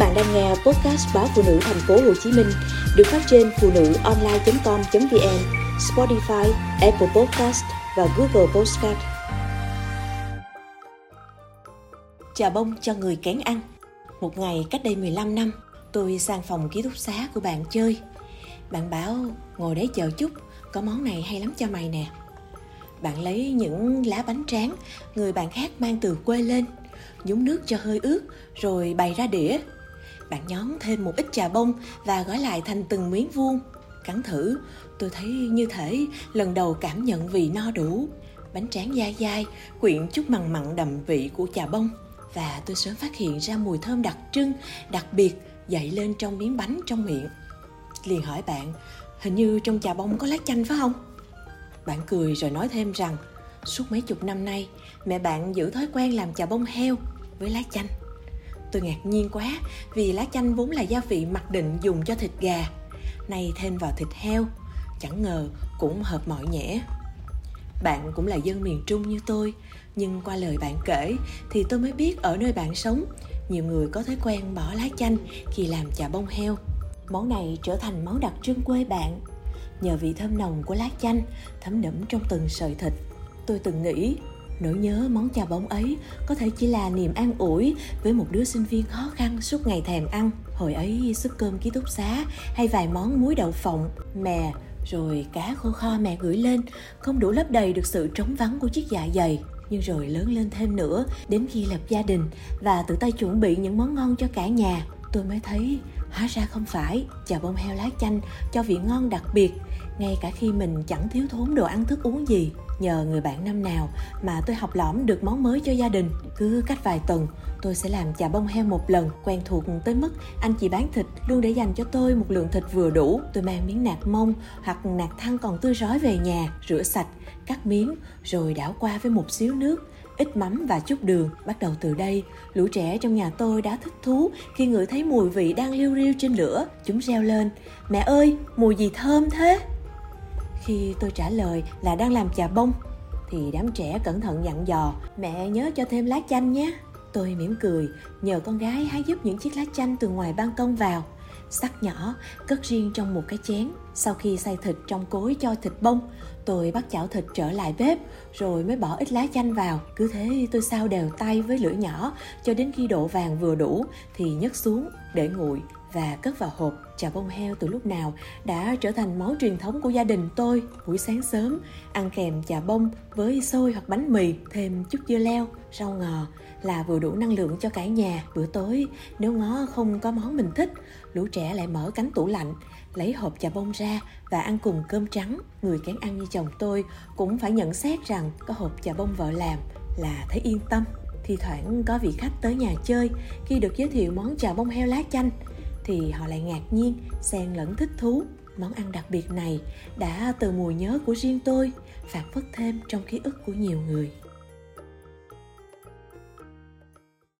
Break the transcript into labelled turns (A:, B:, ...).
A: bạn đang nghe podcast báo phụ nữ thành phố Hồ Chí Minh được phát trên phụ nữ online.com.vn, Spotify, Apple Podcast và Google Podcast. Trà bông cho người kén ăn. Một ngày cách đây 15 năm, tôi sang phòng ký túc xá của bạn chơi. Bạn bảo ngồi đấy chờ chút, có món này hay lắm cho mày nè. Bạn lấy những lá bánh tráng người bạn khác mang từ quê lên, nhúng nước cho hơi ướt rồi bày ra đĩa bạn nhón thêm một ít trà bông và gói lại thành từng miếng vuông. Cắn thử, tôi thấy như thể lần đầu cảm nhận vị no đủ. Bánh tráng dai dai, quyện chút mặn mặn đậm vị của trà bông. Và tôi sớm phát hiện ra mùi thơm đặc trưng, đặc biệt dậy lên trong miếng bánh trong miệng. Liền hỏi bạn, hình như trong trà bông có lá chanh phải không? Bạn cười rồi nói thêm rằng, suốt mấy chục năm nay, mẹ bạn giữ thói quen làm trà bông heo với lá chanh. Tôi ngạc nhiên quá vì lá chanh vốn là gia vị mặc định dùng cho thịt gà. Nay thêm vào thịt heo, chẳng ngờ cũng hợp mọi nhẽ. Bạn cũng là dân miền Trung như tôi, nhưng qua lời bạn kể thì tôi mới biết ở nơi bạn sống, nhiều người có thói quen bỏ lá chanh khi làm chả bông heo. Món này trở thành món đặc trưng quê bạn. Nhờ vị thơm nồng của lá chanh thấm đẫm trong từng sợi thịt, tôi từng nghĩ Nỗi nhớ món chà bông ấy có thể chỉ là niềm an ủi với một đứa sinh viên khó khăn suốt ngày thèm ăn. Hồi ấy suất cơm ký túc xá hay vài món muối đậu phộng, mè, rồi cá khô kho mẹ gửi lên không đủ lấp đầy được sự trống vắng của chiếc dạ dày nhưng rồi lớn lên thêm nữa đến khi lập gia đình và tự tay chuẩn bị những món ngon cho cả nhà tôi mới thấy hóa ra không phải chà bông heo lá chanh cho vị ngon đặc biệt ngay cả khi mình chẳng thiếu thốn đồ ăn thức uống gì nhờ người bạn năm nào mà tôi học lỏm được món mới cho gia đình cứ cách vài tuần tôi sẽ làm chà bông heo một lần quen thuộc tới mức anh chị bán thịt luôn để dành cho tôi một lượng thịt vừa đủ tôi mang miếng nạc mông hoặc nạc thăn còn tươi rói về nhà rửa sạch cắt miếng rồi đảo qua với một xíu nước ít mắm và chút đường. Bắt đầu từ đây, lũ trẻ trong nhà tôi đã thích thú khi ngửi thấy mùi vị đang liêu riêu trên lửa. Chúng reo lên, mẹ ơi, mùi gì thơm thế? Khi tôi trả lời là đang làm trà bông, thì đám trẻ cẩn thận dặn dò, mẹ nhớ cho thêm lá chanh nhé. Tôi mỉm cười, nhờ con gái hái giúp những chiếc lá chanh từ ngoài ban công vào. Sắc nhỏ, cất riêng trong một cái chén. Sau khi xay thịt trong cối cho thịt bông, tôi bắt chảo thịt trở lại bếp, rồi mới bỏ ít lá chanh vào. Cứ thế tôi sao đều tay với lửa nhỏ, cho đến khi độ vàng vừa đủ thì nhấc xuống để nguội và cất vào hộp. Chà bông heo, từ lúc nào đã trở thành món truyền thống của gia đình tôi? Buổi sáng sớm, ăn kèm chà bông với xôi hoặc bánh mì, thêm chút dưa leo. Rau ngò là vừa đủ năng lượng cho cả nhà. Bữa tối, nếu ngó không có món mình thích, lũ trẻ lại mở cánh tủ lạnh, lấy hộp chà bông ra và ăn cùng cơm trắng. Người kén ăn như chồng tôi cũng phải nhận xét rằng có hộp chà bông vợ làm là thấy yên tâm. Thi thoảng có vị khách tới nhà chơi, khi được giới thiệu món chà bông heo lá chanh thì họ lại ngạc nhiên xen lẫn thích thú. Món ăn đặc biệt này đã từ mùi nhớ của riêng tôi, phản phất thêm trong ký ức của nhiều người.